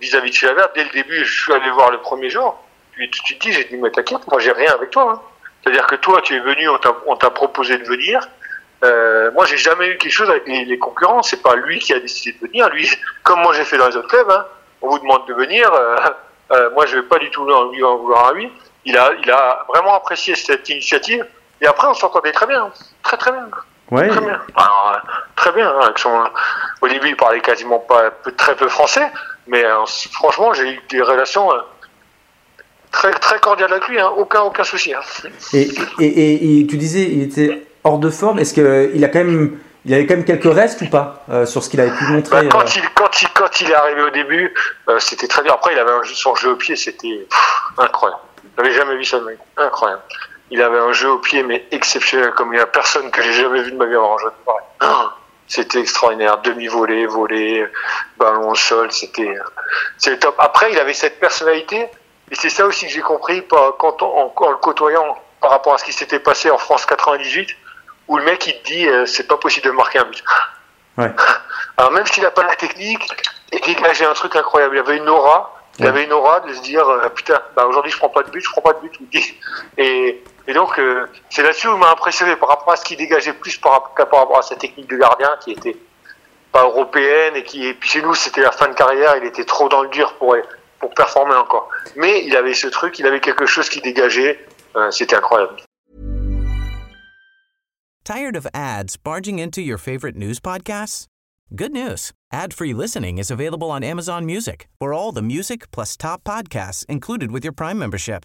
vis-à-vis de chez la verte, dès le début, je suis allé voir le premier jour. Puis tout de suite dit, j'ai dit, mais t'inquiète, moi j'ai rien avec toi. hein. C'est-à-dire que toi, tu es venu, on t'a- on t'a proposé de venir. Euh, moi, j'ai jamais eu quelque chose avec les, les concurrents. C'est pas lui qui a décidé de venir. Lui, comme moi j'ai fait dans les autres clubs, hein, on vous demande de venir. euh, euh, moi, je vais pas du tout en lui en vouloir à lui. Il a, il a vraiment apprécié cette initiative. Et après, on s'entendait très bien, très très bien. Ouais. Très bien. Alors, très bien. hein, avec son- Au début, il parlait quasiment pas, très peu français, mais euh, franchement, j'ai eu des relations euh, très très cordiales avec lui. hein, aucun aucun souci. hein. Et, et, et, et tu disais, il était hors de forme. Est-ce qu'il a quand même, il avait quand même quelques restes ou pas euh, sur ce qu'il avait pu Bah, montrer euh, quand, il, quand, il, quand il est arrivé au début, euh, c'était très bien. Après, il avait un jeu, son jeu au pied, c'était incroyable. J'avais jamais vu ça de vie. Incroyable. Il avait un jeu au pied, mais exceptionnel, comme il n'y a personne que j'ai jamais vu de ma vie avoir un jeu de pareil. C'était extraordinaire. Demi-volée, volée, ballon au sol, c'était top. Après, il avait cette personnalité, et c'est ça aussi que j'ai compris par- quand on, en, en le côtoyant par rapport à ce qui s'était passé en France 98, où le mec, il te dit, euh, c'est pas possible de marquer un but. Ouais. Alors même s'il n'a pas la technique, il dégageait un truc incroyable. Il avait une aura. Il Ouais. avait une aura de se dire euh, putain, bah aujourd'hui je prends pas de but, je prends pas de but. Et, et donc euh, c'est là-dessus où il m'a impressionné par rapport à ce qu'il dégageait plus par, rapport- à sa technique de gardien qui était pas européenne et qui chez nous c'était la fin de carrière, il était trop dans le dur pour pour performer encore. Mais il avait ce truc, il avait quelque chose qui dégageait, euh, c'était incroyable. Tired of ads barging into your favorite news podcasts? Good news. Ad-free listening is available on Amazon Music for all the music plus top podcasts included with your Prime membership.